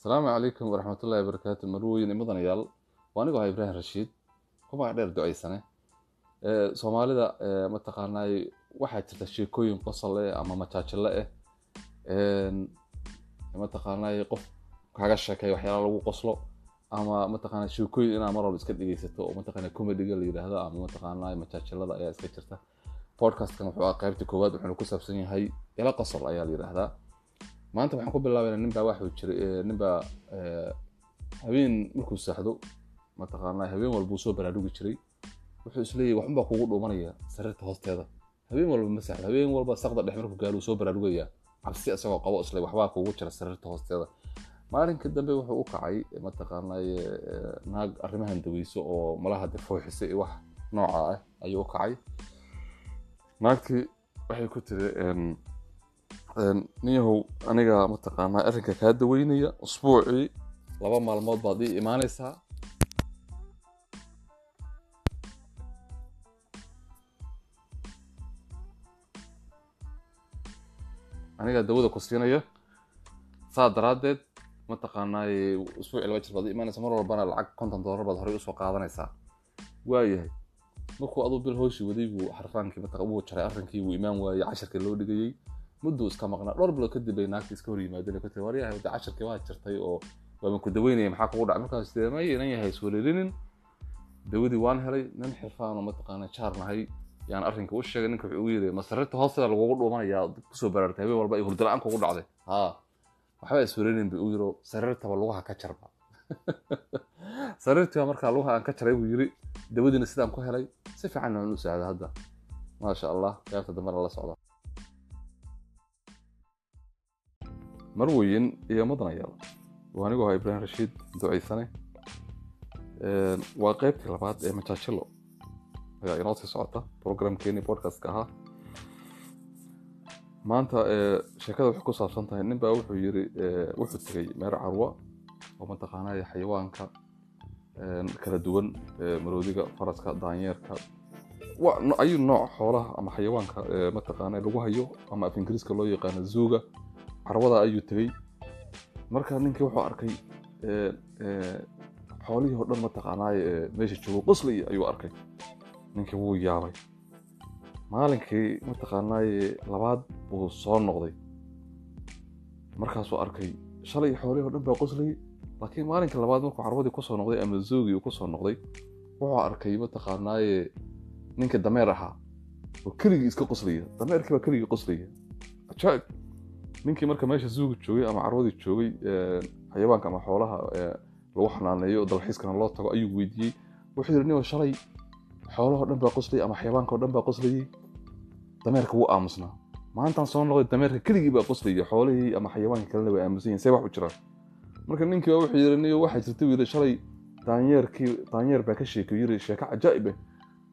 asalaamu calaykum waraxmatullaahi wabarakaatu marweyne mudanayaal waa anigoo ahaa ibraahim rashiid ku magac dheer ducaysane soomaalida mataqaanaay waxaa jirta sheekooyin qosol eh ama majaajilo eh. Mataqaanaay qof kaga sheekay waxyaala lagu qoslo ama mataqaana sheekooyin inaa mar walba iska dhegeysato oo mataqaana comediga la yidhaahdo ama mataqaana majaajilada ayaa iska jirta. Podcastkan wuxuu ah qaybta koowaad wuxuuna ku saabsan yahay ila qosol ayaa la yidhaahdaa maanta waxaan ku bilaabayna ninbaa waxuu jiray ninbaa habeen markuu saaxdo mataqaana habeen walbuu soo baraarugi jiray. Wuxuu isleeyahy waxunbaa kugu dhuumanaya sariirta hoosteeda. Habeen walba ma saxdo habeen walba saqda dhex markuu gaaro soo baraarugaya. Cabsi isagoo qabo isle waxbaa kugu jira sariirta hoosteeda. Maalinka dambe wuxuu u kacay mataqaanay naag arrimahan daweyso oo malaha de fooxisa iyo wax nooca ah ayuu u kacay. Naagtii waxay ku tiri niyahow aniga mataqaanaa arrinka kaa daweynaya usbuucii laba maalmood baad ii imaanaysaa anigaa dawada ku siinaya saa daraaddeed mataqaanaay usbuucii laba jir baad ii imaanaysaa mar walbana lacag konton doolar baad horey u soo qaadanaysaa waayahay markuu aduu bil hooshii waday buu xarfaankii mataqa wuu jaray arrinkii wuu imaan waayey casharkii loo dhigayey mudduu iska maqnaa dhowr bilood kadib bay naagtii iska hor yimaadeen ku tiri waryahay de casharkii waa jirtay oo waaban ku daweynaya maxaa kugu dhacay markaas dee may inan yahay iswelelinin dawadii waan helay nin xirfaano mataqaana jaar yaan arrinka u sheegay ninka wuxuu ugu yiri masarrita hoosteeda lagugu dhuumanayaa ku soo baraartay habeen walba ay hurdo la'aan kugu dhacday haa waxba iswelelinin bay u yiro sariirtaba lugaha ka jarba sariirtii markaa lugaha aan ka jaray buu yiri dawadiina sidaan ku helay si fiican aan u saacda hadda maasha allah qaybta dambena la socda marweyn iyo mudanayaal waa anigoo ahaa ibraahim rashiid ducaysane waa qaybtii labaad ee majaajilo ayaa inoo sii socota programkeeni podcastka ahaa. Maanta sheekada waxay ku saabsan tahay nin baa wuxuu yiri wuxuu tegay meer carwa oo mataqaanaya xayawaanka kala duwan maroodiga faraska daanyeerka. Ayuu nooc xoolaha ama xayawaanka mataqaana lagu hayo ama af ingiriiska loo yaqaano zuuga carwada ayuu tegey marka ninkii wuxuu arkay xoolihii oo dhan mataqaanaaye meesha joogo qoslaya ayuu arkay. Ninkii wuu yaabay. Maalinkii mataqaanaaye labaad buu soo noqday. Markaasuu arkay shalay xoolihii oo dhan baa qoslayay laakiin maalinka labaad markuu carwadii ku soo noqday ama zoogii uu ku soo noqday wuxuu arkay mataqaanaaye ninka dameer ahaa. Oo keligii iska qoslaya dameerkii keligii qoslaya ajaa'ib ninkii marka meesha zuuga joogay ama carwadii joogay xayawaanka ama xoolaha lagu xanaaneeyo dalxiiskana loo tago ayuu weydiiyey. Wuxuu yidhi niyo shalay. Xoolahoo dhan baa qoslayay ama xayawaanka oo dhan baa qoslayay dameerka wuu aamusnaa. Maantaan soo noqday dameerka keligii baa qoslaya xoolihii ama xayawaanka kalena way aamusan yihiin see wax u jiraan. Marka ninkii wuxuu yidhi niyo waxaa jirta yidhi shalay. Daanyeerkii daanyeer baa ka sheekay yidhi sheeko cajaa'ib eh.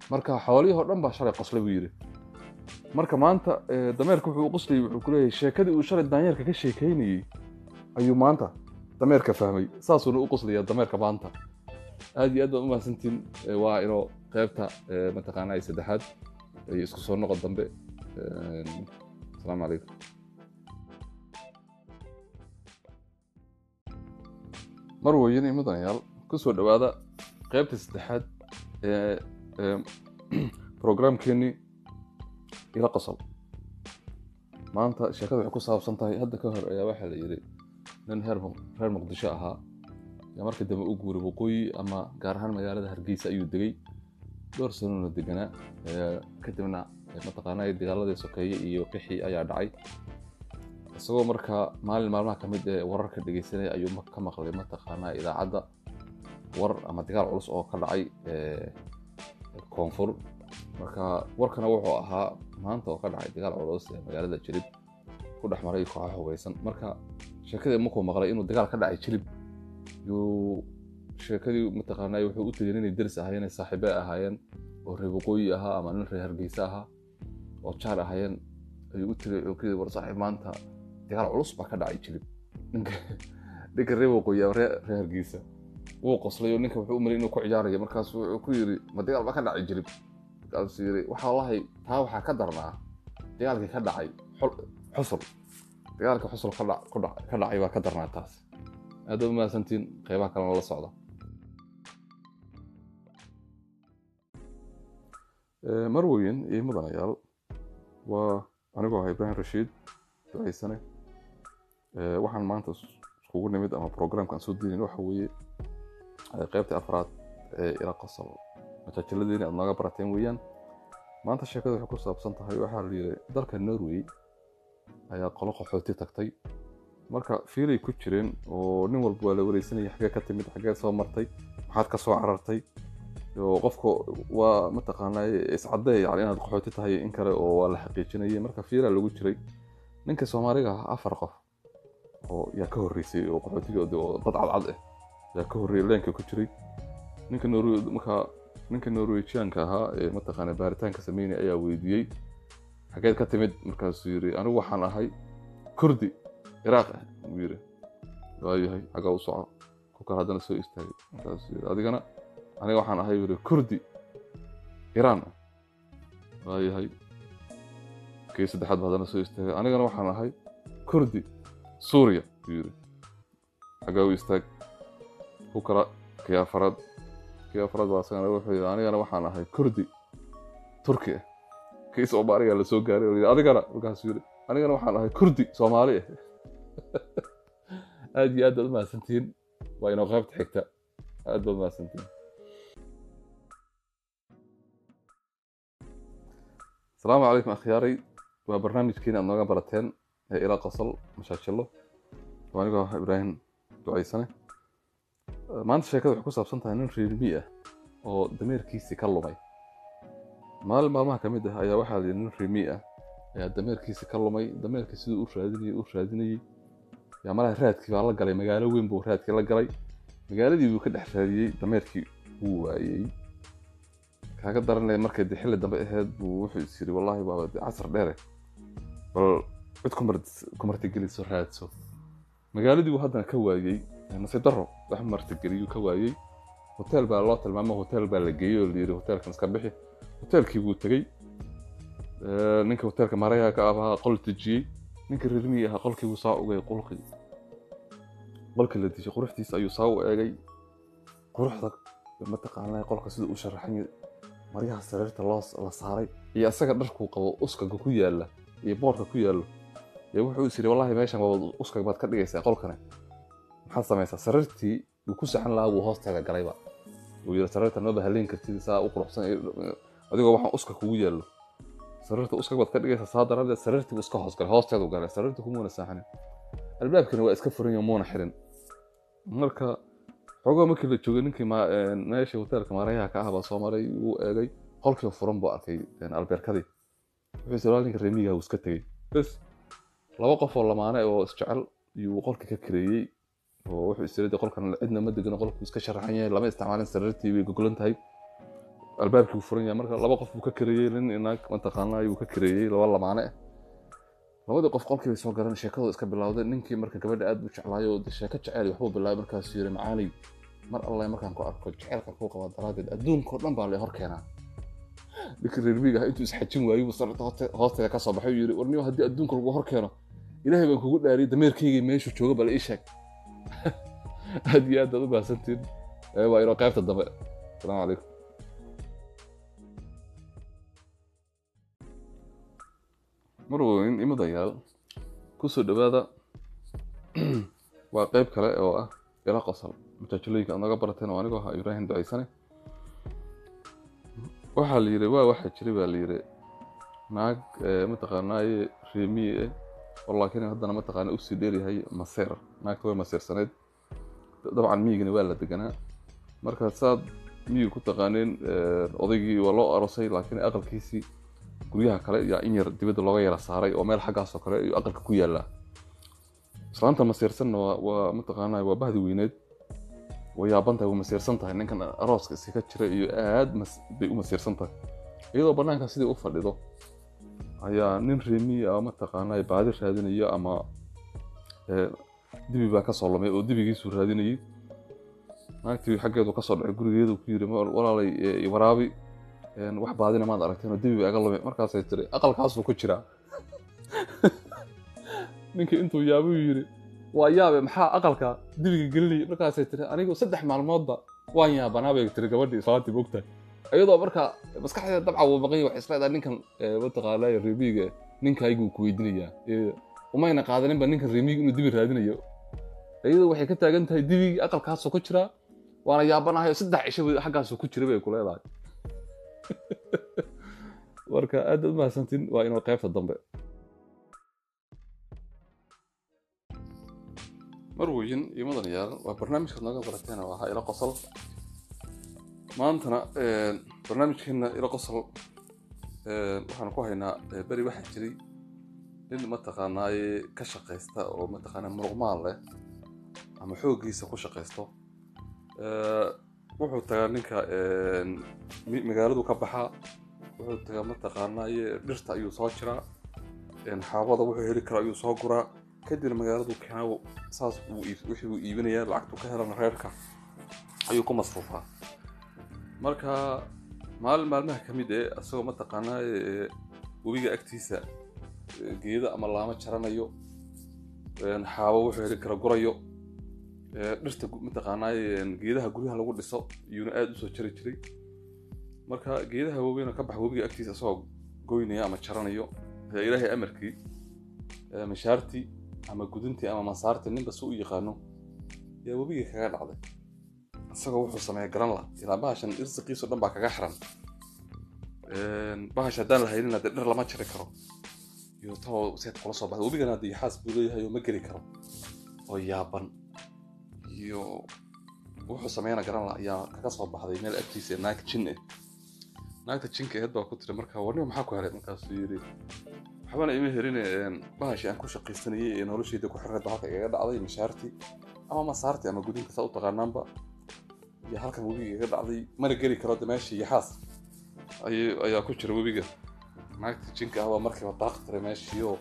Marka xoolihii oo dhan baa shalay qoslay buu yidhi marka maanta dameerka wuxuu qoslayay wuxuu ku leeyahay sheekadii uu shalay daanyeerka ka sheekaynayey ayuu maanta dameerka fahmay. Saasuuna u qoslayaa dameerka maanta. Aad iyo aad baan u mahadsantiin waa inoo qaybta mataqaanaa saddexaad iyo isku soo noqod dambe. Asalaamu calaykum. Marweyne mudanayaal ku soo dhowaada qaybta saddexaad ee programkeenii ila qosol. Maanta sheekada waxay ku saabsan tahay hadda ka hor ayaa waxaa la yidhi nin reer muqdisho ahaa. Yaa markii dambe u guuray waqooyi ama gaar ahaan magaalada hargeysa ayuu degay. Dhowr sanoona deganaa kadibna mataqaanaa dagaaladii sokeeye iyo qixii ayaa dhacay. Isagoo markaa maalin maalmaha ka mid ee wararka dhegeysanaya ayuu ka maqlay mataqaanaa idaacadda war ama dagaal culus oo ka dhacay koonfur marka warkana wuxuu ahaa maanta oo ka dhacay dagaal culus ee magaalada jilib. Ku dhex maray kooxo hubeysan marka sheekadii markuu maqlay inuu dagaal ka dhacay jilib. Yuu sheekadii mataqaanaa wuxuu u tegay inay deris ahaayeen ay saaxiibe ahaayeen oo reer ahaa ama nin reer hargeysa ahaa oo jaar ahaayeen. Ayuu u tegay ookadii war saaxiib maanta. Dagaal culus baa ka dhacay jilib. Ninka reer waqooyi ama reer hargeysa. Wuu qoslay oo ninka wuxuu u malay inuu ku ciyaarayo. Markaas wuxuu ku yiri ma dagaal baa ka dhacay jilib markaasuu yiri waxa wallahi taa waxaa ka darnaa dagaalkii ka dhacay xusul. Dagaalka xusul ka dhacay baa ka darnaa taas. Aad baad umahadsantiin qeybaha kalena la socda marweyn iyo mudanayaal waa anigoo ah ibraahim rashiid ducaysane waxaan maanta iskugu nimid ama programka aan soo daynin waxa weeye qeybta afraad ee ila qosol majaajiladeeni aad nooga barateen weeyaan. Maanta sheekada waxay ku saabsan tahay waxaa la yidhi dalka norway ayaa qolo qaxooti tagtay. Marka fiilay ku jireen oo nin walba waa la wareysanaya xaggee ka timid xaggee soo martay maxaad ka soo carartay? Oo waa mataqaanaa iscadee yani inaad qaxooti tahay in kale oo waa la xaqiijinayay. Marka fiilaa lagu jiray ninka soomaaliga ah afar qof oo yaa ka horreysay oo qaxootiga oo dad cadcad ah yaa ka horreeyay leenka ku jiray. Ninka norway marka ninka norwejianka ahaa ee mataqaana baaritaanka sameynaya ayaa weydiiyey. Xageed ka timid markaasuu yiri anigu waxaan ahay kurdi ciraaq ah buu yiri waayahay xaggaa u soco. Ku haddana soo istaagay. Markaasuu yiri adigana aniga waxaan ahay yiri kurdi iraan ah. Waayahay kii saddexaad ba haddana soo istaagay. Anigana waxaan ahay kurdi suuriya buu yiri xaggaa u istaag. Ku kii afaraad kii afraad baa asagana wuxuu yidhi anigana waxaan ahay kurdi turki ah kii soomaaliga la soo gaaray oo yidhi adigana markaasuu yidhi anigana waxaan ahay kurdi soomaali. Ah aad iyo aad baad umahadsantihiin waa inoo qaybta xigta. Aad baad umahadsantihiin asalaamu calaykum akhyaaray waa barnaamijkiina aad nooga barateen ee ila qosol mashaashilo waa anigoo ah ibraahim ducaysane maanta sheekada waxay ku saabsan tahay nin reermi ah oo dameerkiisii ka lumay. Maalin maalmaha ka mid ah ayaa waxaa layidhi nin reermi ah ayaa dameerkiisii ka lumay. Dameerkii siduu u raadinayay u raadinayay. Yaa malaha raadkii baa la galay. Magaalo weyn buu raadkii la galay. Magaaladii buu ka dhex raadiyey dameerkii wuu waayey. Kaaga daranaya markay de xilli dambe ahayd buu wuxuu is wallaahi waa de casar dheere. Bal cid ku martigeliso raadso. Magaaladii buu haddana ka waayey nasiib daro wax martigeliyuu ka waayey hotel baa loo tilmaamo hotel baa la geeyey oo layidhi hotelkan iska bixi hotelkii buu tegey ninka hotelka marayaha ka ahaa qol dejiyey ninka reermii ahaa qolkii buu saa ugay qolkii qolkii la dejiyey quruxdiisa ayuu saa u eegay quruxda mataqaanaa qolka sida u sharaxan maryaha sariirta la saaray iyo isaga dharkuu qabo uskaga ku yaalla iyo boorka ku yaallo iyo wuxuu is yidhi wallahi meeshan waa uskag baad ka dhigaysaa qolkane maxaad samaysaa sariirtii uu ku saxan lahaa buu hoosteeda galayba. Uu yidhi sariirta maba haleyn kartid saa u quruxsan adigoo waxaan uska kugu yaallo sariirta uskag baad ka dhigaysaa saa daraaddeed sariirtii buu iska hoos galay hoosteedu galay. Sariirtii kumuuna saaxanin. Albaabkina waa iska furan muuna xirin marka xoogaa markii la joogay ninkii meeshii hoteelka maarayaha ka ah baa soo maray wuu eegay qolkii furan buu arkay albeerkadii wuxuu is ninka reemiga uu iska tegey. Bes laba qof oo lamaane oo isjecel iyuu qolkii ka kareeyey oo qof buu ka kareeyey nin inaag kugu dhaariyay dameerkaygii meeshuu jooga bala ii sheeg aad iyo aad baad u mahadsantiin waa inoo qaybta dambe asalaamu calaykum marweyn imadayaal ku soo dhawaada waa qayb kale oo ah ila qosol majaajilooyinka aad naga barateen oo anigoo ahaa ibraahim ducaysane waxaa la yidhi waa waxaa jiray baa la yidhi naag mataqaanaaye reemiye eh oo laakiin haddana mataqaana u sii dheeryahay maseer naagta way maseersaneyd dabcan miyigana waa la deganaa. Marka saad miyiga ku taqaaneen odaygii waa loo arosay laakiin aqalkiisii guryaha kale yaa in yar dibadda looga yara saaray oo meel xaggaasoo kale ayuu aqalka ku yaallaa. Islaanta masiirsanna waa mataqaanaa waa bahdi weyneed. Way yaaban tahay way masiirsan tahay ninkan arooska isi jira iyo aad bay u masiirsan tahay iyadoo bannaanka sidii u fadhido ayaa nin reemiya ah mataqaanaa baadi raadinayo ama dibi baa ka soo lumay oo dibigiisuu raadinayay. Naagtii xaggeedu ka soo dhacay gurigeedu ku yiri walaalay waraabi wax baadina maad aragteen oo dibi baa iga lumay. Markaasay tiri aqalkaasuu ku jiraa. Ninkii intuu yaabuu yiri waa yaabe maxaa aqalka dibiga gelinaya markaasay tiri anigu saddex maalmoodba waan yaabanaa bay tiri gabadhii islaantii mogtahay iyadoo marka maskaxdeeda dabca wuu maqan yahay waxay isleedahay ninkan mataqaanaa remiiga ninkayguu ku weydiinayaa umayna qaadaninba ninkan remiig inuu dibi raadinayo. Iyadoo waxay ka taagan tahay dibigii aqalkaasoo ku jiraa waana yaabanahay saddex cisho xaggaasoo ku jira bay ku leedahay. Marka aad u mahadsantiin waa inuu qaybta dambe. Marweyn iyo mudan yaal waa barnaamijkaad nooga barateen oo ahaa ila qosol. Maantana barnaamijkeena ila qosol waxaan ku haynaa beri waxaa jiray nin mataqaanaaye ka shaqaysta oo mataqaanaa muruqmaal leh ama xooggiisa ku shaqaysto wuxuu tagaa ninka magaaladu ka baxaa wuxuu tagaa mataqaanaaye dhirta ayuu soo jiraa. Xaabada wuxuu heli karo ayuu soo guraa. Kadibna magaaladu keenaa saas wixii uu iibinayaa lacagtu ka helan reerka ayuu ku masruufaa. Marka maalin maalmaha ka mid ee isagoo mataqaanaa webiga agtiisa geeda ama laamo jaranayo xaabo wuxuu heli kara gurayo dhirta mataqaanaa geedaha guryaha lagu dhiso iyuuna aada u soo jari jiray. Marka geedaha waaweyn ka baxa webiga agtiisa isagoo goynaya ama jaranayo ilaahay amarkii mishaartii ama gudintii ama masaartii ninba si u yaqaano yaa webigii kaga dhacday. Isagoo wuxuu sameeya garan la ilaa bahashan irsiqiiso dhan baa kaga xiran bahash haddaan la haynin hadee dhir lama jari karo iyo webigana haddii xaas buu leeyahay oo ma geli karo. Oo yaaban iyo wuxuu sameeyana garan la ayaa kaga soo baxday meel agtiisa ee naag jin eh. Naagta jinka aheed baa ku tiri marka warnima maxaa ku helay? Markaasuu yidhi waxbana ima helin bahashii aan ku shaqaysanayay ee noloshayda ku xirneed ba halka igaga dhacday mishaartii ama masaartii ama gudinka saa u taqaanaanba iyo halkan webiga iga dhacday mana geli karo de meeshii yaxaas ayaa ku jira webiga naagtii jinka ah baa markiiba daaq tiray meeshii oo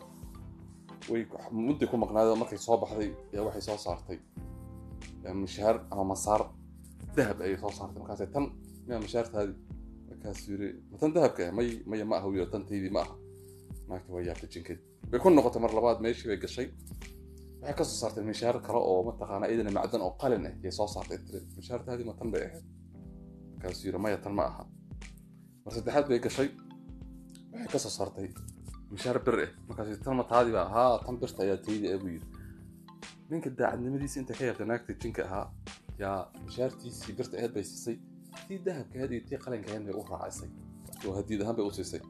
way mudday ku maqnaadeen markay soo baxday ayaa waxay soo saartay mishaar ama masaar. Dahab ayay soo saartay. Markaasay tan miyaa mishaartaadi markaasuu yiri ma tan dahabka ah? May maya ma aha wiil tantaydii ma aha. Naagtii waa yaabtay jinkeed bay ku noqotay mar labaad meeshii bay gashay. Waxay ka saartay mishaar kale oo mataqaanaa iyadana macdan oo qalin ah yay soo saartay. Tiri mishaartaadii ma tan bay ahayd. Markaasuu yiri maya tan ma aha. Mar saddexaad bay gashay waxay ka soo saartay. Mishaar bir ah markaasuu tan ma taadii baa haa tan birta ayaa taydii ah buu yiri ninka daacadnimadiisa inta ka yaabtay naagtii jinka ahaa yaa mishaartiisii birta ahayd bay siisay tii dahabka ahayd iyo tii qalinka ahayd bay u raacisay oo hadiid ahaan bay u siisay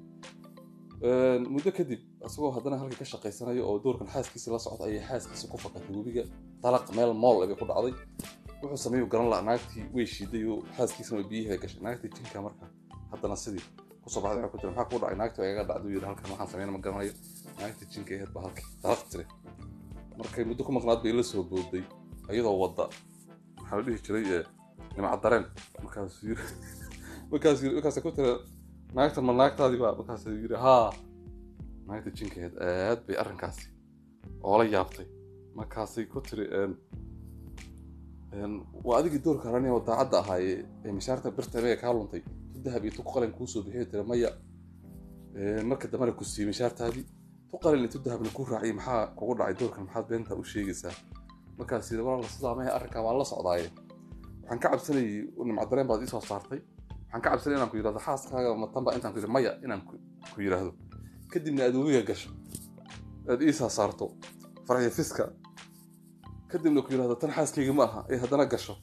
muddo kadib isagoo haddana halkii ka shaqaysanayo oo doorkan xaaskiisii la socda ayay xaaskiisa ku fakatay webiga dalaq meel mool bay ku dhacday. Wuxuu sameeyu garan laha naagtii way shiiday oo xaaskiisana biyihi gashay. Naagtii jinka marka haddana sidii ku soo baxday waxay ku tiri maxaa ku dhacay naagtii waa igaga dhacday yidhi halkan waxaan sameyna ma garanayo naagtii jinka ahayd baa halkii dalaq tiri markay muddo ku maqnaad bay la soo booday? Iyadoo wadda. Waxaa la dhihi jiray nimca dareen? Markaasuu yiri markaasuu yiri markaasay ku tiri naagtan ma naagtaadii baa? Markaasuu yiri haa naagta jinkeed aad bay arrinkaasi oola yaabtay. Markaasay ku tiri waa adigii doorka rani oo daacadda ahaaye ee mishaarta birta mega kaa luntay dahab iyo tu qalin kuu soo bixiyo tiri maya marka dambena ku siiyey mishaartaadii. Tu qalin iyo tu dahabna kuu maxaa kugu dhacay? Doorkan maxaad beenta u sheegaysaa. Markaas walaal sidaa mahe arrinkaa waan la socdaaye waxaan ka cabsanayay nimcadareen baad ii saartay. Waxaan ka cabsanay inaan ku yidhahdo xaaskaaga matanba intaan ku yidhi maya inaan ku yidhaahdo kadibna aad webiga gasho. Aad ii saa saarto farxiyo fiska. Kadibna ku yidhahdo tan xaaskayga ma aha ee haddana gasho.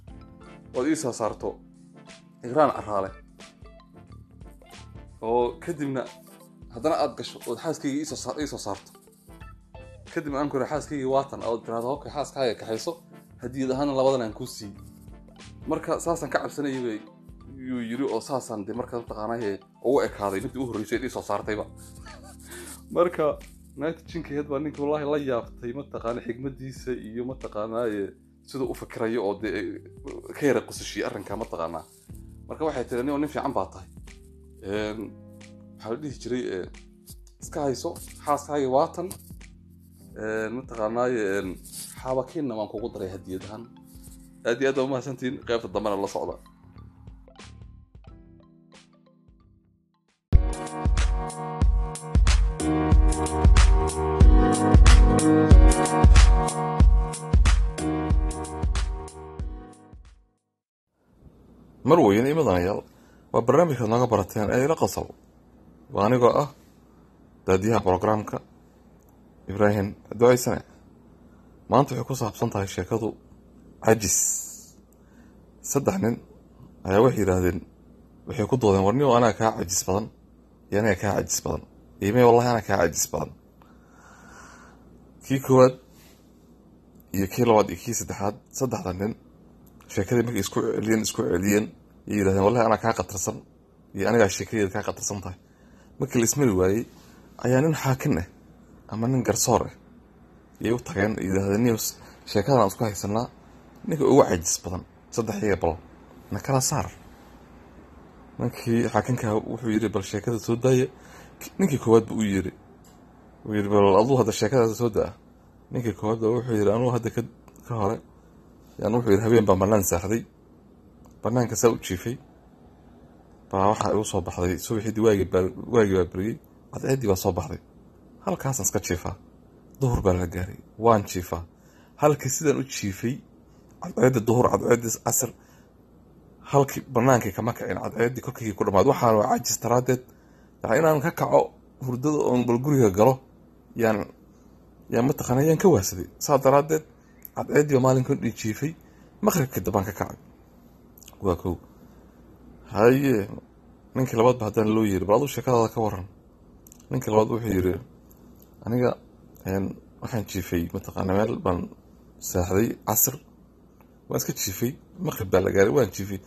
Ii saa saarto. Igraan caraale oo kadibna haddana aad gasho ood xaaskayga ii soo saarto. Kadibna aan ku yidhi xaaskayga waatan ood tirahdo hokay xaaskaaga kaxayso hadiyad ahaana labadan aan kuu siiyey marka saasaan ka cabsanayay bay yuu yiri oo saasaan de marka mataqaanaa ugu ekaaday midii u horreysay ii soo saartayba marka naagta jinkeed baa ninka wallaahi la yaabtay mataqaana xigmadiisa iyo mataqaanaa siduu u fikirayo oo de ka yara qusashiyay arrinka mataqaanaa marka waxay tiri nin nin fiican baa tahay waxaa la dhihi jiray iska hayso xaaskaaga waatan mataqaanaaye xaabakiinna waan kugu daray hadiyad ahaan aad iyo aad baa umahadsantiin qaybta dambena la socda mar weyn imadanayaal waa barnaamijkaad nooga barateen ee ila qosol waa anigoo ah daadiyaha brogramka ibraahim ducaysane maanta waxay ku saabsan tahay sheekadu cajis. Saddex nin ayaa waxay yidhaahdeen waxay ku doodeen warniyo anaa kaa cajis badan. Iyo anaga kaa cajis badan. Iime wallahi anaa kaa cajis badan. Kii koowaad iyo kii labaad iyo kii saddexaad saddexda nin sheekadii markay isku celiyeen isku celiyeen yay yidhahdeen wallahi anaa kaa qatarsan. Iyo anigaa sheekadeeda kaa qatarsan tahay. Markii la ismari waayey ayaa nin xaakin ah ama nin garsoor ah yay u tageen yidhahdeen niyo sheekadan isku haysanaa ninka ugu cajis badan saddex iyaga bal na kala saar? Ninkii xaakinkaa wuxuu yidhi bal sheekada soo daaya ninkii koowaad buu u yidhi wuu yidhi bal aduu hadda sheekadaas soo daa? Ninkii koowaad baa wuxuu yidhi anuu hadda ka hore. Yaan wuxuu yidhi habeen baan bannaan saaxday bannaanka saa u jiifay. Baa waxaa igu soo baxday. Subaxidii waagii baa beriyey cadceeddii baa soo baxday. Halkaasaan iska jiifaa. Duhur baa la gaaray. Waan jiifaa. Halkii sidaan u jiifay cadceeddi duhur cadceeddii casir halkii bannaankii kama kacin cadceeddii korkaygii ku dhammaad. Waxaana waa cajis daraaddeed yani inaan ka kaco hurdada oon bal guriga galo yaan yaan mataqaana yaan ka waasaday saa daraaddeed cadceeddii maalinkan dhi jiifay. Maqribkii dambaan ka kacay waa kow. Haye ninkii labaad ba haddana loo yiri bal aduu sheekadaada ka waran. Ninkii labaad wuxuu yidhi aniga waxaan jiifay mataqaana meel baan saaxday casir. Waan iska jiifay maqrib baa la gaaray waan jiifay.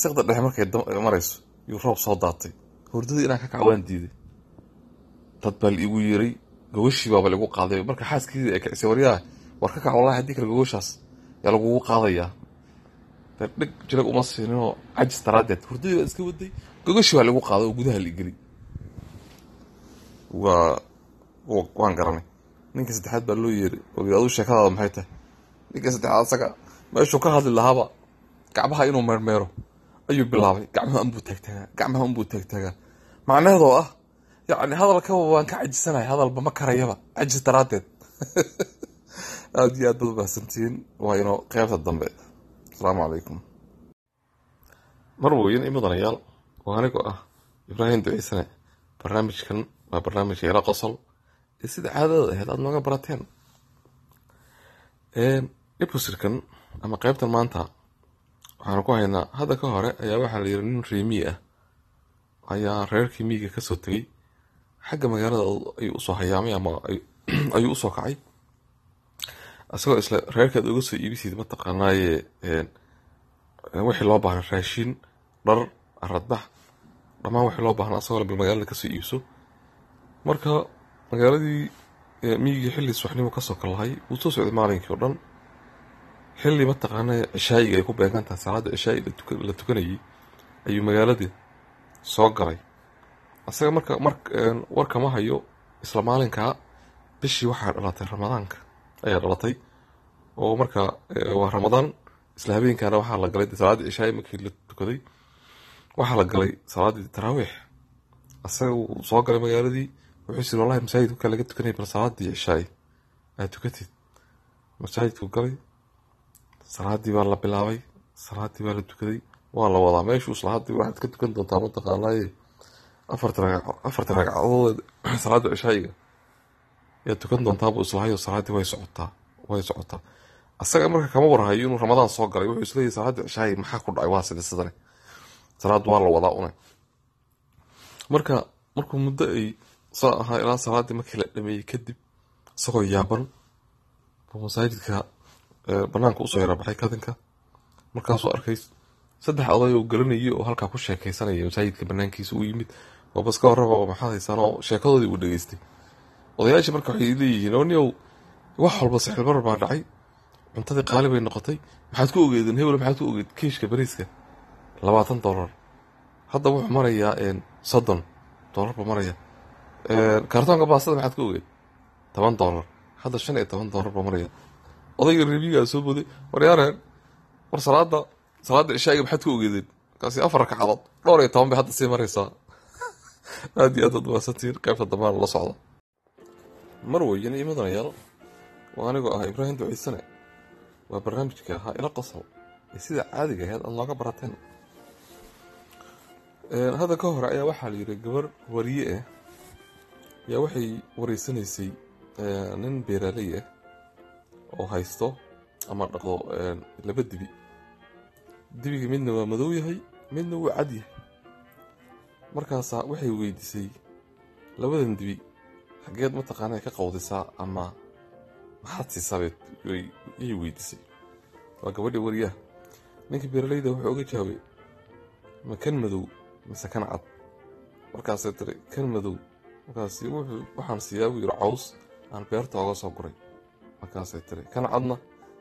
Siqda dhexe markay marayso yuu roob soo daatay. Hurdadii inaan ka kaco waan diiday. Dad baa laigu yeeray gogashii baaba laigu qaaday. Marka xaaskiidii ay kicisay waryaha war ka kac wallahi haddii kale gogoshaas yaa lagugu qaadayaa de dhig jilag uma siininoo cajis daraaddeed hurdadii baa iska waday gogashii baa laigu qaaday oo gudaha laigeli waa waan garanay ninkii saddexaad baa loo yeeray yidhi aduu sheekadaada maxay tahay ninkii saddexaad asaga meeshuu ka hadli lahaaba gacmaha inuu meermeero ayuu bilaabay gacmaha unbuu taagtaagaa gacmaha unbuu taagtaagaa macnaheedoo ah yacni hadalkaba waan ka cajisanahay hadalba ma karayaba cajis daraaddeed aada iyo aad baad ubahsantihiin waa inoo qeybta dambe asalaamu calaykum mar weyn i mudanayaal waa anigoo ah ibraahim duceysane barnaamijkan waa barnaamijka ila qosol. Ee sida caadada ahayd aada nooga barateen. Episodkan ama qeybtan maanta waxaanu ku haynaa. Hadda ka hore ayaa waxaa la yidhi nin reemiyi ah. Ayaa reerkii miyiga ka soo tegey xagga magaalada ayuu u soo hayaamay ama ayuu u soo kacay isagoo isla reerkaad uga soo iibisiid mataqaanaaye wixii loo baahnaa raashiin dhar aradbax dhammaan wixii loo baahnaa asagoo bal magaalada ka soo iibso. Marka magaaladii miyigii xilli subaxnimo ka soo kalahay wuu soo socday maalinkii o dhan. Xilli mataqaana cishaayiga ay ku beegan tahay salaada cishaayi la tukanayay ayuu magaaladii soo galay. Asaga marka mar warkama hayo isla maalinkaa bishii waxaa dhalatay ramadaanka ayaa dhalatay oo marka waa ramadaan isla habeenkaana waxaa la galay salaaddii cishaayi markii la tukaday. Waxaa la galay salaaddii taraawiix asaga wuu soo galay magaaladii wuxuu siri wallahi masaajidka markaa laga tukanaya bal salaadii cishaayi aad tukatid. Masaajidku galay salaadii baa la bilaabay salaadii baa la tukaday. Waa la wadaa meeshuu salaadii waxaad ka tukan doontaa mataqaanaaye afarta ragc afarta ragcadood salaada cishaayiga yaad tukan doontaa buu islahayo salaadii way socotaa way socotaa asaga marka kama warhayo inuu ramadaan soo galay wuxuu isleeyahy salaada cishaayi maxaa ku dhacay? Waa sida salaad waa la wadaa une marka markuu muddo ay saa ahaa ilaa salaadii markii la dhameeyey kadib isagoo yaaban buu masaajidka banaanka u soo yarabaxay kadinka. Markaasuu arkay saddex oday oo garanayay oo halkaa ku sheekaysanaya masaajidka banaankiisa u yimid. Oo bas ka horraba oo maxaad haysaan oo sheekadoodii uu dhageystay odayaashii marka waxay leeyihiin oo niow wax walba sixilmarar baa dhacay cuntadii qaali bay noqotay. Maxaad ku ogeedeen hebel maxaad ku ogeed kiishka bariiska? Labaatan dollar. Hadda wuxuu marayaa soddon dollar buu maraya kaartoonka baastada maxaad ku ogeed? Toban dollar. Hadda shan iyo toban dollar buu maraya odayga reebigaa soo boday waryaareen war salaada salaada cishaa'iga maxaad ku ogeedeen? Markaasi afar ragcadood dhowr iyo toban bay hadda sii maraysaa. Aada iyo aad ad maasantihiin qaybta dambaan la socda. Mar weyn iyo mudanayaal waa anigoo ah ibraahim duceysane waa barnaamijka ahaa ila qosol ee sida caadiga ahayd aada nooga barateen. Hadda ka hore ayaa waxaa la yidhi gabar wariye ah yaa waxay wareysanaysay nin beeraaley ah oo haysto ama dhaqdo laba dibi. Dibiga midna waa madow yahay midna wuu cad yahay. Markaasaa waxay weydiisay labadan dibi xaggeed mataqaana ka qawdisaa ama maxaad siisabeed ayay weydiisay waa gabadhii wariyaha. Ninkii beeraleyda wuxuu oga jawaabay ma kan madow mise kan cad? Markaasay tiri kan madow. Markaas waxaan siiyaa buu yidhi caws aan beerta oga soo guray. Markaasay tiri kan cadna?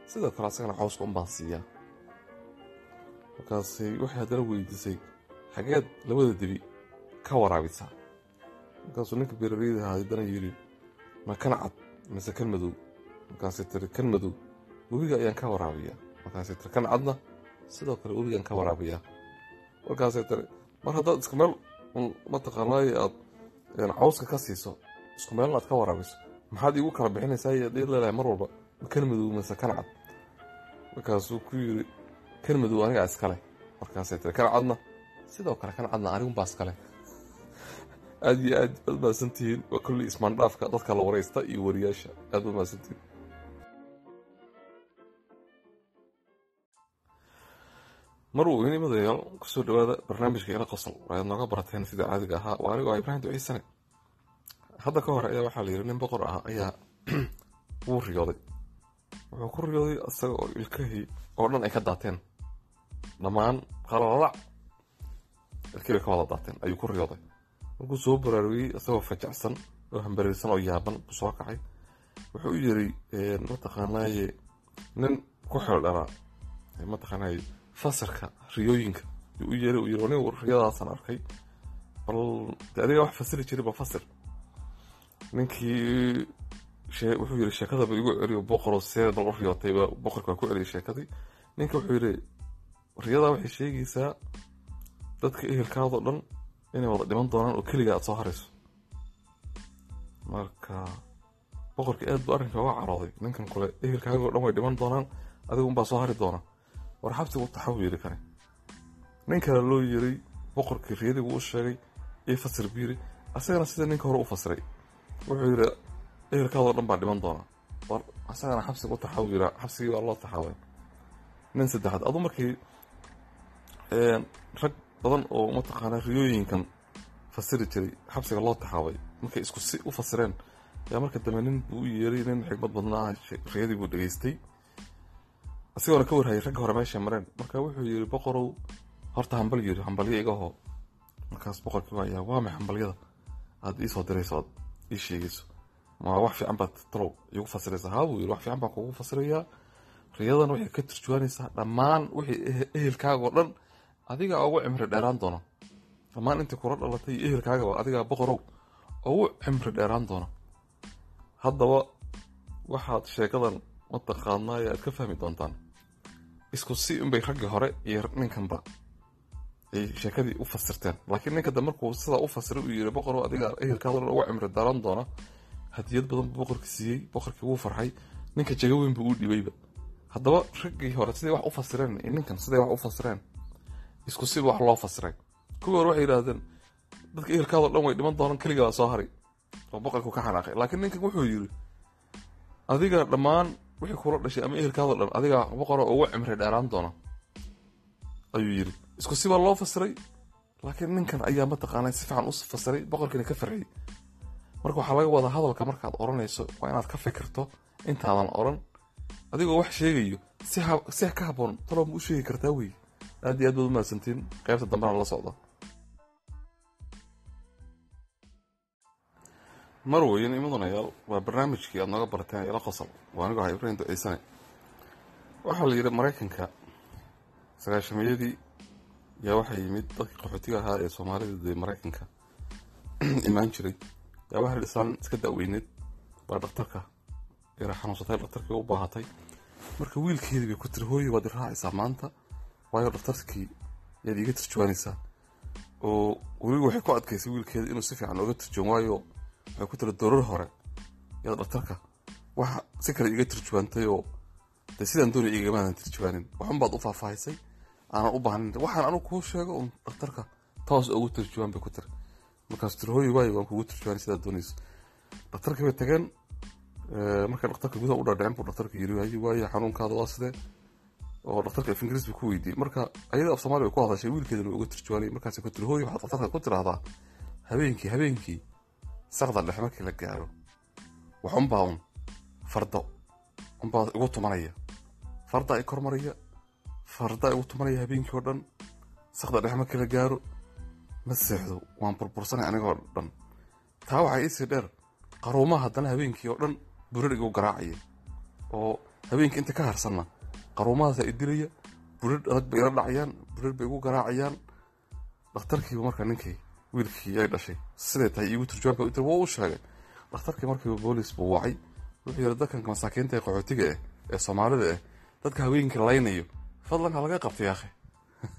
Sidoo kale asagana cawska un baan siiyaa. Markaasay waxay haddana weydiisay xageed labada dibi ka waraabisaa markaasuu ninka beeraleyda ahaa haddana yidhi ma kan cad mise kan madow markaasay tiri kan madow webiga ayaan ka waraabiyaa. Markaasay tiri kan cadna sidoo kale webigaan ka waraabiyaa. Markaasay tiri mar haddaad isku meel mataqaanaaye aad cawska ka siiso isku meelna aad ka waraabiso maxaad iigu kala bixinaysaa yaad ii leedahay mar walba. Kan madow mise kan cad. Markaasuu ku yidhi kan madow anigaa iskale markaasay tiri kan cadna sidoo kale kan cadna anigunbaa iskale aad iyo aad baad mahadsantihiin. Waa kolley ismaandhaafka dadka la waraysta iyo wariyaasha. Aad baad mahadsantihiin mar uu ini madayaal ku soo dhawaada barnaamijka ila qosol waaad nooga barateen sida caadiga ahaa. Waa anigoo ibraahim duciisane hadda ka hor ayaa waxaa la yidhi nin boqor ah ayaa wuu riyooday. Wuxuu ku riyooday isaga oo ilkahii oo dhan ay ka daateen. Dhammaan qalalalac ilkii bay ka wada daateen ayuu ku riyooday. Markuu soo baraarugiyey isagoo fajacsan oo hambareersan oo yaaban buu soo kacay. Wuxuu u yiri mataqaanaaye nin ku xeel dhalaa mataqaanaaye fasirka riyooyinka. U yeeray arkay. Bal de adiga wax fasiri jiray bal fasir. Ninkii wuxuu yiri sheekadaba igu celiyo boqoro see bal u riyootay boqorka waa ku celiyay sheekadii. Ninka wuxuu yiri riyadaa waxay sheegaysaa dadka ehelkaadoo dhan inay wada dhiman doonaan oo keliga aad soo harayso. Marka boqorkii aad buu arrinka uga carooday. Ninkan kule ehelkaagoo dhan way dhiman doonaan adigu unbaa soo hari doona war xabsigu taxaw yiri kane nin kale loo yiray boqorkii wuu u sheegay io fasir buu yiri asagana sida ninka hore u fasiray wuxuu yiri ehelkaadoo dhan baa dhiman doona. War asagana xabsiga u taxaw yira xabsigii baa loo taxaway. Nin saddexaad adu markii rag badan oo mataqaanaa riyooyinkan fasiri jiray xabsiga loo taxaabay markay isku si u fasireen yaa marka dambe nin buu u yeeray nin xigmad badnaa riyadii buu dhegaystay isagoona ka warhayay ragga hore meeshay mareen. Marka wuxuu yiri boqorow horta hambal yiri hambalyo iga markaas boqorkii waa waa maxay hambalyada? Aad ii soo dirayso aad ii sheegayso ma wax fiican baad talow igu fasiraysaa. Haa buu yiri wax fiican baan kugu fasirayaa. Riyadan waxay ka turjuwaanaysaa dhammaan wixii ehelkaagoo dhan adiga ugu cimri dheeraan doona dhammaan intii kula dhalatay iyo ehelkaagaba adigaa boqorow ugu cimri dheeraan doona haddaba waxaad sheekadan mataqaanaaye aad ka fahmi doontaan isku si unbay raggii hore iyo ninkanba. Ay sheekadii u fasirteen. Laakiin ninka dambe markuu sidaa u fasiray uu yiri boqorow adiga ehelkaada dhan ugu cimri dheeraan doona. Hadiyad badan buu boqorkii siiyey boqorkii wuu farxay. Ninka jago weyn buu u dhibayba. Haddaba raggii hore siday wax u fasireen iyo ninkan siday wax u fasireen isku wax loo fasiray kuwii hore waxay yidhaahdeen dadka ehelkaadoo dhan way dhiman doonaan keligaa soo haray oo boqorku ka xanaaqay. Laakiin ninkan wuxuu yidhi adiga dhammaan wixii kula dhashay ama ehelkaadoo dhan adiga boqoro ugu cimri dheeraan doona. Ayuu yidhi isku si baa loo fasiray? Laakiin ninkan ayaa mataqaanaa si fiican u fasiray boqorkiina ka farxiyey marka waxaa laga wadaa hadalka markaad odhanayso waa inaad ka fikirto intaadan odhan adigoo wax sheegayo si ka haboon talow ma u sheegi kartaa wey aad iyo aad baad u mahadsantiin qaybta dambena la socda mar weyn imudanayaal waa barnaamijkii aad nooga barateen ila qosol. Waa anigoo ahaa ibraahim duceysane waxaa la yidhi maraykanka sagaashameeyadii yaa waxaa yimid dadkii qaxootiga ahaa ee soomaalida dee maraykanka. Imaan jiray. Yaa waxaa dhisaan iska da'weyneed baa dhaktarka yara xanuunsatay dhaktarkii u baahatay. Marka wiilkeedii bay ku tiri hooye waad i raacaysaa maanta? Waayo dhaktarkii yaad iiga turjuwaanaysaa oo weliba waxay ku adkaysay wiilkeeda inuu si fiican ooga turjuwan waayo waxay ku tiri doorar hore. Yaad dhaktarka waxa si kale iiga turjuwaantay oo dee sidaan doonay igamaadan turjuwaanin waxun baad u faahfaahisay aanan u baahnayn waxaan anigu kuu sheego un dhaktarka toos ugu turjuwaan bay ku tiri. Markaas tiri hooyo waayo waan kugu turjuwaan sidaa doonayso dhakhtarkii bay tageen markay dhakhtarka gudaha u dhaadhicin buu dhakhtarka yiri waayo waayo xanuunkaada waa sidee? Oo dhakhtarka af ingiriis bay ku weydiiyey marka ayada af soomaali bay ku hadashay wiilkeedana uga turjuwaanay markaas ku tiri hooyo waxaad dhakhtarka ku tiraahdaa? Habeenkii habeenkii saqda dhexe markii la gaaro wax unbaa un fardo. Unbaa igu tumanaya. Farda i kormaraya farda igu tumanaya habeenkii oo dhan. Saqda dhexe markii la gaaro ma seexdo waan burbursanay anigoo dhan. Taa waxaa iisii dheer qaruumaha haddana habeenkii oo dhan burar igu garaacaya. Oo habeenkii inta ka harsanna qaruumahaasaa i dilaya burar adag bay ila dhacayaan burar bay igu garaacayaan. Dhakhtarkiiba marka ninkii wiilkii ay dhashay. Siday tahay iigu turjuwaan ba waa u sheegay. Dhakhtarkii markiiba boolis buu wacay. Wuxuu yidhi dadkan masaakiinta ee qaxootiga ah ee soomaalida ah dadka haweenkii laynayo fadlan ha laga qabtay akhi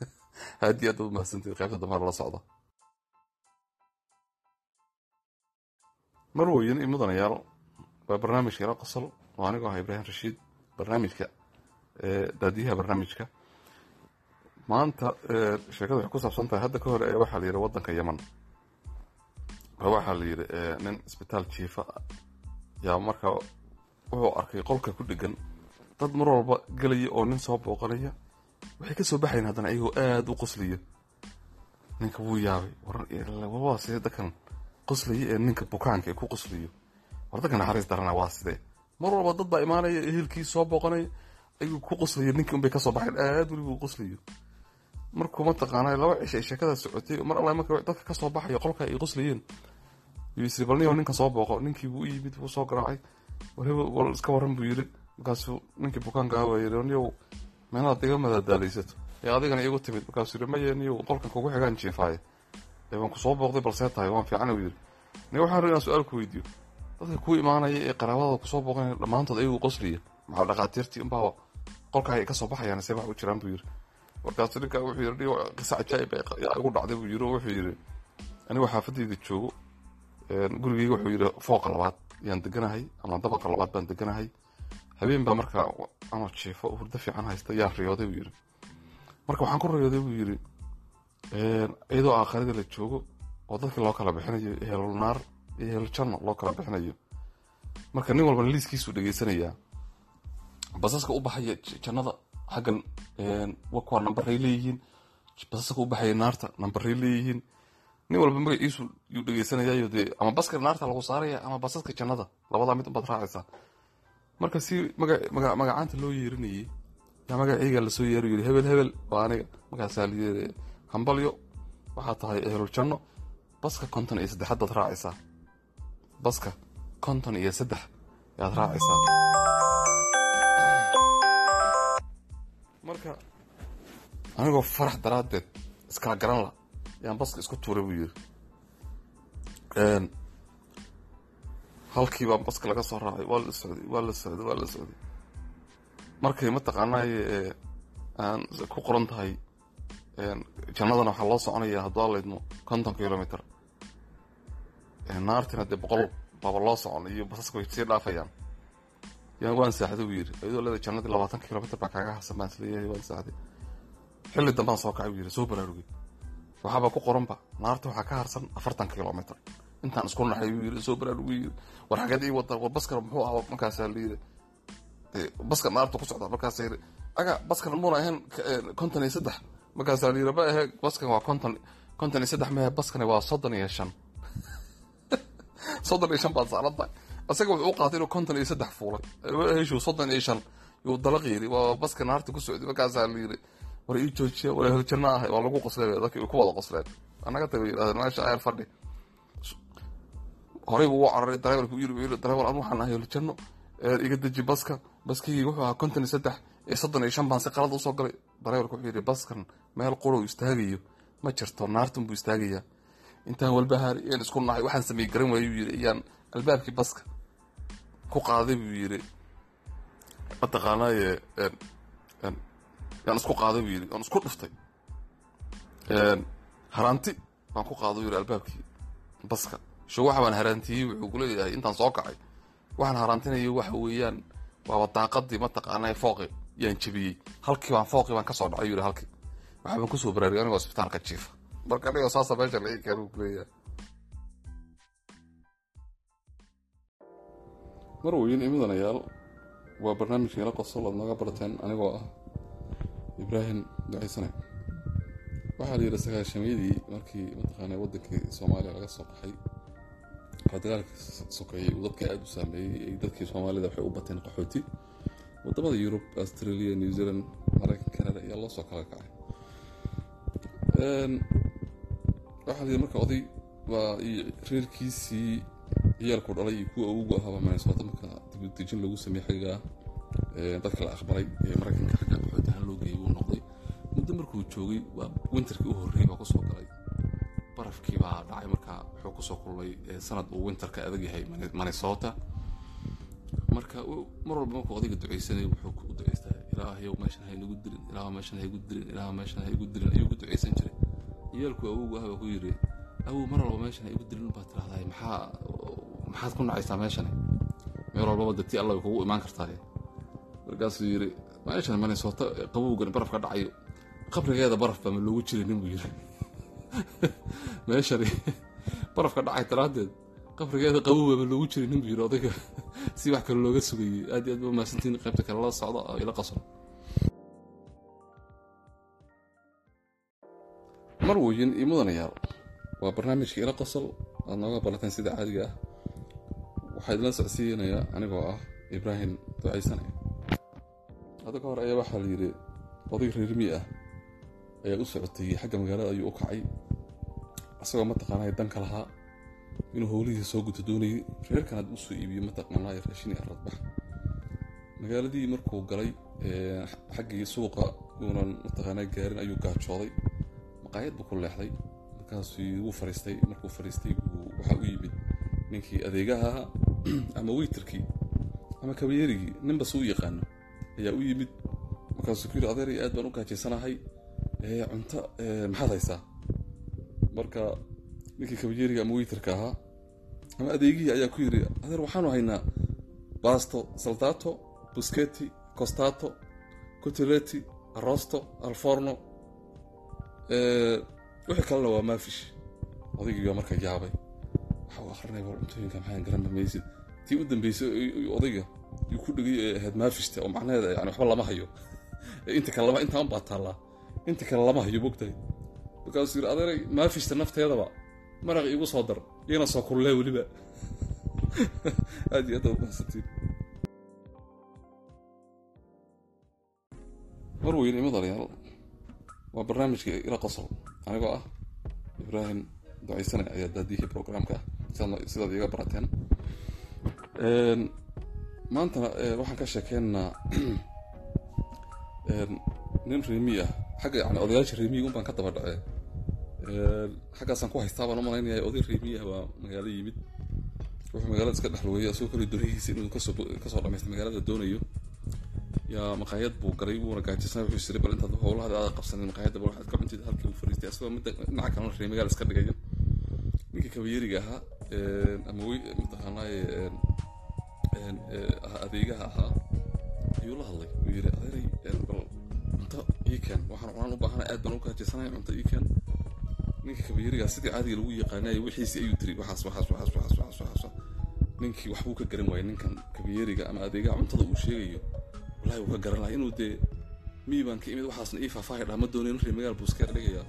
aad iyo aad baad umahadsantahay qaybta dambe la socda. Marweyn iyo mudanayaal waa barnaamijka ila qosol. Oo anigoo ah ibraahim rashiid barnaamijka daadiyaha barnaamijka maanta sheekada waxay ku saabsan tahay hadda ka hore ee waxaa la yidhi waddanka yeman waxaa la yidhi nin isbitaal jiifa yaa marka wuxuu arkay qolka ku dhegan dad mar walba gelaya oo nin soo booqanaya waxay ka soo baxayn haddana iyagoo aada u qoslaya ninka wuu yaabay war sidee dadkan qoslaya ee ninka bukaanka ee ku qoslayo war dadka naxariis darana waa sidee? Mar walba dad baa imaanaya ehelkii soo booqanaya ayuu ku qoslaya ninka unbay ka soo baxayn aada weliba u qoslayo markuu mataqaanaa laba cishay sheekada socotay mar alla marka dadka ka soo baxaya qolka ay qoslayeen yuu isri balniyo ninka soo booqo ninkii buu u yimid wuu soo garaacay. War iska waran buu yiri markaasuu ninkii bukaanka ah niyow meelaad iga madadaalaysato ee adigana iigu timid. Markaasuu yiri maye niyow qolkan kugu xigaan jiifaaye. Ee waan ku booqday balsee tahay waan fiican uu yiri niyo waxaan rabay inaan su'aal ku weydiiyo. Dadka kuu imaanaya ee qaraabada ku soo booqanaya dhammaantood ayagu qoslaya maxaa dhakhaatiirtii unbaa qolka ay ka soo baxayaan see wax u jiraan buu yiri markaasuu ninkaa wuxuu yiri niyo qisa cajaa'ib yaa igu dhacday buu yiri wuxuu yiri anigoo xaafadayda joogo. Gurigeyga wuxuu yidhi fooqa labaad yaan deganahay ama dabaqa labaad baan deganahay. Habeen baa markaa anoo jiifo hurdo fiican haysta yaa riyooday buu yidhi. Marka waxaan ku riyooday buu yidhi iyadoo aakharida la joogo oo dadkii loo kala bixinayo ehelul iyo ehel janno loo kala bixinayo. Marka nin walbana liiskiisuu dhegeysanayaa basaska u baxaya jannada xaggan kuwa nambaray leeyihiin basaska u baxaya naarta nambaray leeyihiin. Nin walba magaciisu yuu dhegeysanayaayo dee ama baska naarta lagu saaraya ama basaska jannada labadaa mid unbaad raacaysaa. Marka si magacaanta loo yeerinayay yaa magaceyga la soo yeero yiri hebel hebel waa aniga. Markaasaa hambalyo waxaa tahay ehelul janno baska konton iyo saddex haddaad raacaysaa. Baska konton iyo saddex yaad raacaysaa marka anigoo farax daraaddeed iskala garan la. Yaan baska isku tuuray buu yiri halkii baa baska laga soo raacay waa la socday waa la socday waa la socday. Markay mataqaanaaye aan ku qoran tahay jannadana waxaa loo soconaya hadduu alaydmo konton kilomitr naartina dee boqol baaba loo socon iyo basaska way sii dhaafayaan yaan waan saaxday buu yiri. Iyadoo leeda jannadii labaatan kilomitr baa kaaga harsan baan is leeyahay waan saaxday xilli dambaan soo kacay buu yiri soo baraarugay waxaaba ku qoranba naarta waxaa ka harsan afartan kilomitr intaan isku naxay buu yiri soo baraarugu yiri. War xageed ii wada war baskana muxuu ahaa markaasaa la yiri. Baska naarta ku socda markaasaa yiri. Aga baskan muuna ahayn konton iyo saddex. Markaasaa la yiri ma ahe baskan waa konton konton iyo saddex maahe baskani waa soddon iyo shan. Soddon iyo shan baad saaran tahay isaga wuxuu u qaatay inuu konton iyo saddex fuulay heshuu soddon iyo shan yuu dalaq yiri waa baska naarta ku socday. Markaasaa la yiri war ii joojiya war heljanno ahay. Waa lagu qosleen dadkii ku wada qosleen. Annaga tagay yidhahdeen meesha ayar fadhi. Horey buu u cararay dareebalku yiri yiri dareebal anu waxaan ahay heljanno iga deji baska. Baskigii wuxuu ahaa konton iyo saddex iyo soddon iyo shan baan si qalad u soo galay. Dareebalku wuxuu yidhi baskan meel quro istaagayo ma jirto naartun buu istaagayaa. Intaan walbahaari yaan isku nahay waxaan samey garan waayey buu yidhi iyaan albaabkii baska ku qaaday buu yidhi. Mataqaanaaye yaan isku qaaday buu yidhi yaan isku dhuftay. Haraanti baan ku qaaday yidhi albaabkii baska. Sho waxa baan haraantiyey wuxuu ku leeyahay intaan soo kacay. Waxaan haraantinayo waxa weeyaan waaba daaqadii mataqaanaa fooqi yaan jebiyey. Halkii baan fooqii baan ka soo dhacay yidhi halkii. Waxaa baan ku soo baraarugay anigoo isbitaalka jiifa. Marka aniga saasa meesha la ii keena uu kuleeyahay marweyn iyo mudanayaal waa barnaamijkeena qosol aad nooga barateen anigoo ah ibraahim ducaysane. Waxaa la yidhi sagaashameydii markii mataqaanaa waddankii soomaaliya laga soo qaxay waxaa dagaalkii sokeeyey uu dadka aada u saameeyey dadkii soomaalida waxay u bateen qaxooti. Wadamada yurub australia new zealand maraykan canada ayaa loo soo kala kacay. Waxaa la yidhi marka oday waa reerkiisii ciyaalku dhalay iyo kuwa ugu minnesota marka dibudejin lagu sameeyey xagga dadka la aqbalay ee maraykanka xagga qaxooti ahaan loo geeyey uu noqday. Muddo markuu joogay waa winterkii u horreeyey baa ku soo galay. Barafkii baa dhacay markaa wuxuu ku soo kulmay sanad uu winterka adag yahay minnesota. Marka mar walba markuu odayga duceysanay wuxuu ku duceystaa ilaahayow meeshan haynagu dilin ilaah meeshan haygu dilin ilaah meeshan haygu dilin ayuu ku duceysan jiray. Ciyaalku awowgu ah baa ku yidhi awow mar walba meeshan haygu dilin baad tirahdaa maxaa maxaad ku nacaysaa meeshani? Meel walbaba dadti alla kugu imaan kartaa markaasuu yidhi meeshan minnesota qabowgan baraf ka dhacayo. Qabrigeeda baraf baa ma loogu jirinin buu yidhi. Meeshani barafka dhacay daraaddeed qabrigeeda qabow baa ma loogu jirinin buu yidhi odayga si wax kale looga sugayey aad iyo aad ba mahadsantiin qaybta kale la socda oo ila qasro marweyn iyo mudanayaal waa barnaamijka ila qosol aad nooga barateen sida caadiga ah waxaa idinla socsiinayaa anigoo ah ibraahim ducaysane. Hadda ka hor ayaa waxaa la yidhi oday reermi ah ayaa u socotay xagga magaalada ayuu u kacay isagoo mataqaanay danka lahaa inuu howlihii soo guto doonayay reerkan had u soo iibiyo mataqaanay raashin iyo aradbax magaaladii markuu galay xaggii suuqa uunan mataqaanaa gaarin ayuu gaajooday maqaayad buu ku leexday markaasuu wuu fariistay markuu fariistay waxaa u yimid ninkii adeegaha ama weyterkii ama kabayeerigii ninbas u yaqaano ayaa u yimid. Markaasuu ku yidhi adeeray aad baan u gaajaysanahay cunto maxaad haysaa? Marka ninkii kabayeeriga ama weyterka ahaa ama adeegihii ayaa ku yidhi adeer waxaanu haynaa basto saldato busketi costato coteleti arosto alforno wixii kalena waa maafish. Odaygii baa marka yaabay waxa uu akhrinay u dambeysay ahayd maafishta oo lama hayo. Inta inta kale lama hayo mogtahay markaasuu maafishta nafteedaba maraq iigu soo dar iyana soo kullee barnaamijka ila qosol. Anigoo ah ibraahim ducaysane ayaa daadiyihii programka sidaad iga barateen maantana waxaan ka sheekeynaynaa nin reemi ah xagga yani odayaasha reemiga unbaan ka daba dhacee xaggaasaan ku haystaa baan u malaynaya oday reemi ah baa magaalo yimid. Wuxuu magaalada iska dhexlooyay asagoo kale dorihiisa inuu ka soo dhamaysta magaalada doonayo. Yaa maqaayad buu galay wuuna gaajisana wuxuu siray bal intaad howlahaada aada qabsanin maqaayadda bal waxaad ka cuntid halkii uu fariistay asagoo midda dhinaca kalena reer iska dhigaya ninkii kabayeeriga ahaa ama wey mataqaanaaye adeegaha ahaa ayuu la hadlay uu yidhi adeeray bal cunto ii waxaan cunaan u baahana aad baan u gaajisanaya cunto ii keen ninkii kabayeerigaa sidii caadiga lagu yaqaanayay wixiisii ayuu tiri waxaas waxaas waxaas waxaas waxaas waxaas ninkii waxbuu ka garan waayay ninkan kabayeeriga ama adeegaha cuntada uu sheegayo wallahi wuu ka garan lahaa inuu dee mii baan ka imid waxaasna ii faahfaahay dhaama doonayn reer magaal buu iska dhigayaa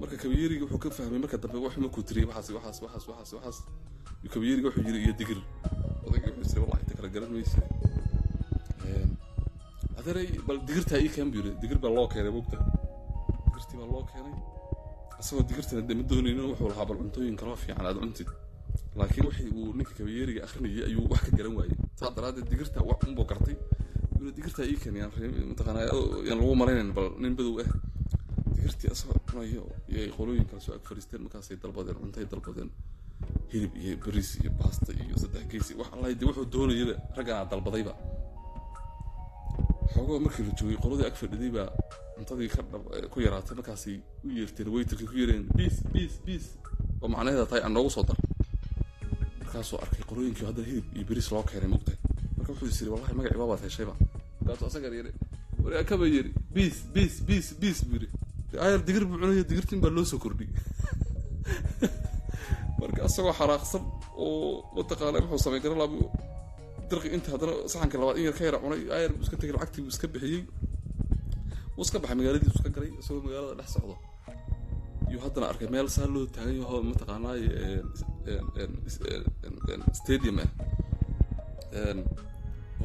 marka kabayeeriga wuxuu ka fahmay marka dambe wax markuu tiriyay waxaas waxaas waxaas waxaas waxaas. Kabayeeriga wuxuu yiri iyo digir. Odayga wuxuu isiri wallahi inta kala garan maysa adeeray bal digirtaa ii keen buu yiri digir baa loo keenay mogta digirtii baa loo keenay. Asagoo digirtana dee ma doonaynin wuxuu lahaa bal cuntooyin kaloo fiican aad cuntid laakiin wixii uu ninka kabayeeriga akrinayay ayuu wax ka garan waayey. Saa daraaddeed digirta wax unbuu gartay. Digirtaa ii keen yaan mataqaanaa yaan lagu malaynayn bal nin ah. Digirtii asagoo cunayo iyay qolooyin kale soo ag fariisteen markaasay dalbadeen cuntay dalbadeen hilib iyo bariis iyo baasta iyo saddex geesi wax dee wuxuu doonayaba ragganaa dalbadayba. Xoogoo markii la joogay qoladii ag fadhiday baa cuntadii ka ku yaraatay markaasay u yeerteen weyterkii ku yeereen biis biis biis. Oo macnaheeda tahay aan noogu soo dar. Markaasuu arkay qolooyinkii haddana hilib iyo bariis loo keenay mugtay. Marka wuxuu is wallahi magacii heshayba markaasuu asaga yiri waryaa kaba yiri biis biis biis biis buu yiri ayar digir buu cunaya digirtiin baa loo soo kordhiyey marka isagoo xaraaqsan oo mataqaana wuxuu samay garan labu dirqi inta haddana saxanka labaad in yar ka yara cunay ayar buu iska tegay lacagtii buu iska bixiyey. Wuu iska baxay magaaladiisu iska galay isagoo magaalada dhex socdo. Yuu haddana arkay meel saa loo taagan yaho mataqaanaay stadium ah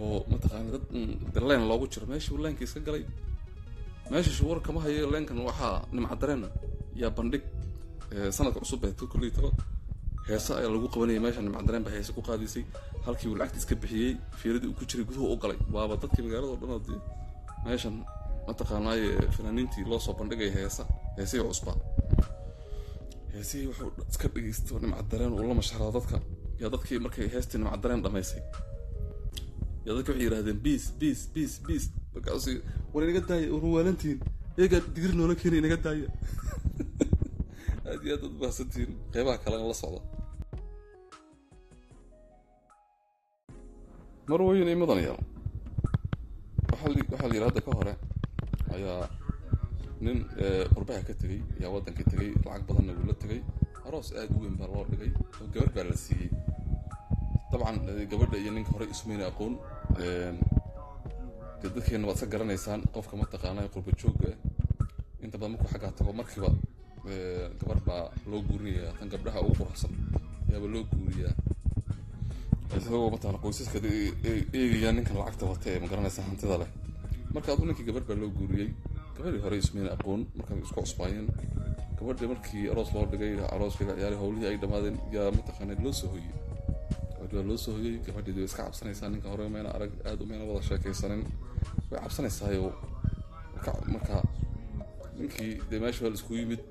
oo mataqaana dad de leen loogu jiro meeshii leenka iska galay meesha shuwar kama hayo leenkan waxaa nimcadareen yaa bandhig sanadka cusub ee kulley talo heese ayaa lagu qabanayay meesha nimcadareen baa heese ku qaadaysay halkii uu lacagta iska bixiyey fiiradii uu ku jiray guduhu u galay waaba dadkii magaalada o dhan oo dee meeshan mataqaanaaye fanaaniintii loo soo bandhigaya heesa heesihii cusbaa heesihii wuxuu iska dhegeysto nimcadareen uu la mashxarada dadka. Yaa dadkii markay heestii nimcadareen dhamaysay. Yaa dadki waxay yidhahdeen biis biis biis biis markaas war inaga daaya war waalantihin eegaa digir noola keena inaga daaya aad iyo aad ad ubahsantihiin qeybaha kalena la socda marweyn iyo mudanayaal waxaa la yidhi hadda ka hore ayaa nin qurbaha ka tegey ayaa waddankii tegey lacag badanna wuu la tegey aroos aad u weyn baa loo dhigay oo gabarh baa la siiyey. Dabcan gabadha iyo ninka hore ismayna aqoon dee dadkeenna waad iska garanaysaan qofka mataqaanaa qurba joogga. Inta badan markuu xaggaa tago markiiba gabar baa loo guurinayaa tan gabdhaha ugu quruxsan ayaaba loo guuriyaa. Isagoo mataqana qoysaska eegaya ninkan lacagta wata ee magaranaysa hantida leh. Marka aduu ninkii gabar baa loo guuriyey. Gabadhii hore ismayna aqoon markaa isku cusbaayeen. Gabadhii markii aroos loo dhigay arooskii la ciyaaray howlihii ay dhammaadeen yaa mataqaana loo soo hoyey gabadhi waa loo soo hoyey gabadheedi way iska cabsanaysaa ninka hore mayna arag aad umayna wada sheekaysanin way cabsanaysaayo marka ninkii dee meesha waa la isku yimid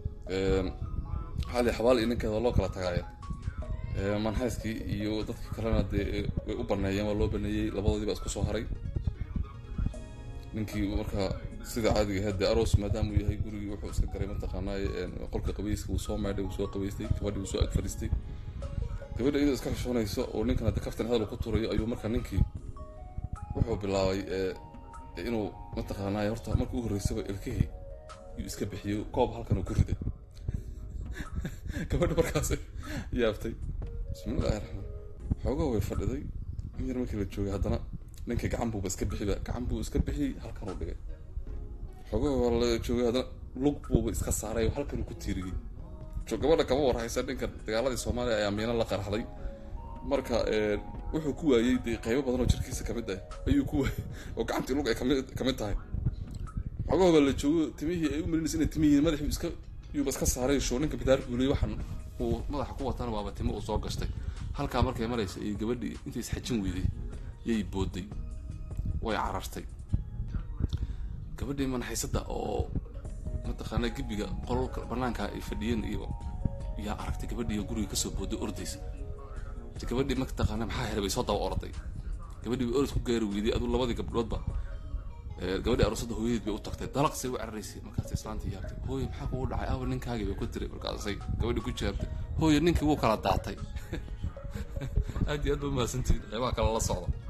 xaali xabaal iyo ninkeeda loo kala tagaaya manhayskii iyo dadkii kalena dee way u baneeyeen waa loo baneeyey labadoodii baa isku soo haray. Ninkii marka sida caadiga ahayd dee aroos maadaama uu yahay gurigii wuxuu iska garay mataqaanaaye qolka qabayska wuu soo maydhay wuu soo qabaystay gabadhii wuu soo ag fadhiistay gabadha iyadoo iska xishoonayso oo ninkan hadda kaftan hadal ku turayo ayuu marka ninkii wuxuu bilaabay inuu mataqaanaaye horta markii u horreysaba ilkihii yuu iska bixiyo koob halkan uu ku riday. Gabadha markaas yaabtay. Bismillahi raxmaan xoogaha way fadhiday. In yar markii la joogay haddana ninkii gacan buuba iska bixiba gacan buu iska bixiyey halkan uu dhigay. Xoogaha waa la joogay haddana lug buuba iska saaray halkan uu ku tiiriyey. Gabadha kama warhaysa ninkan dagaaladii soomaaliya ayaa miino la qarxday marka wuxuu ku waayey dee qaybo badan oo jirkiisa ka mid ah. Ayuu ku waayey oo gacantii lug ay ka mid tahay. Xoogaha baa la joogo timihii ay u marinaysa inay timihiin madaxii iska yuuba iska saaray show ninka bidaar guuliyey waxaan uu madaxa ku watana waaba timo uu soo gashtay. Halkaa markay maraysa iyo gabadhii intay isxajin weyday yay booday way carartay. Gabadhii manaxaysada oo mataqaana gebiga qololka banaanka ay fadhiyeen iyo yaa aragtay gabadhii guriga ka soo booday ordaysa gabadhii mataqaana maxaa helay bay soo daba orday. Gabadhii bay orod ku gaari weyday aduu labadii gabdhoodba gabadhii aroosada hooyadeed bay u tagtay dalaqsay u cararaysay markaas islaantii yaabtay. Hooye maxaa kugu dhacay? Awa ninkaagii bay ku tiray markaasay gabadhii ku jawaabtay hooye ninkii wuu kala daatay. Aad iyo aad ba umahadsantihiin qeybaha kale la socda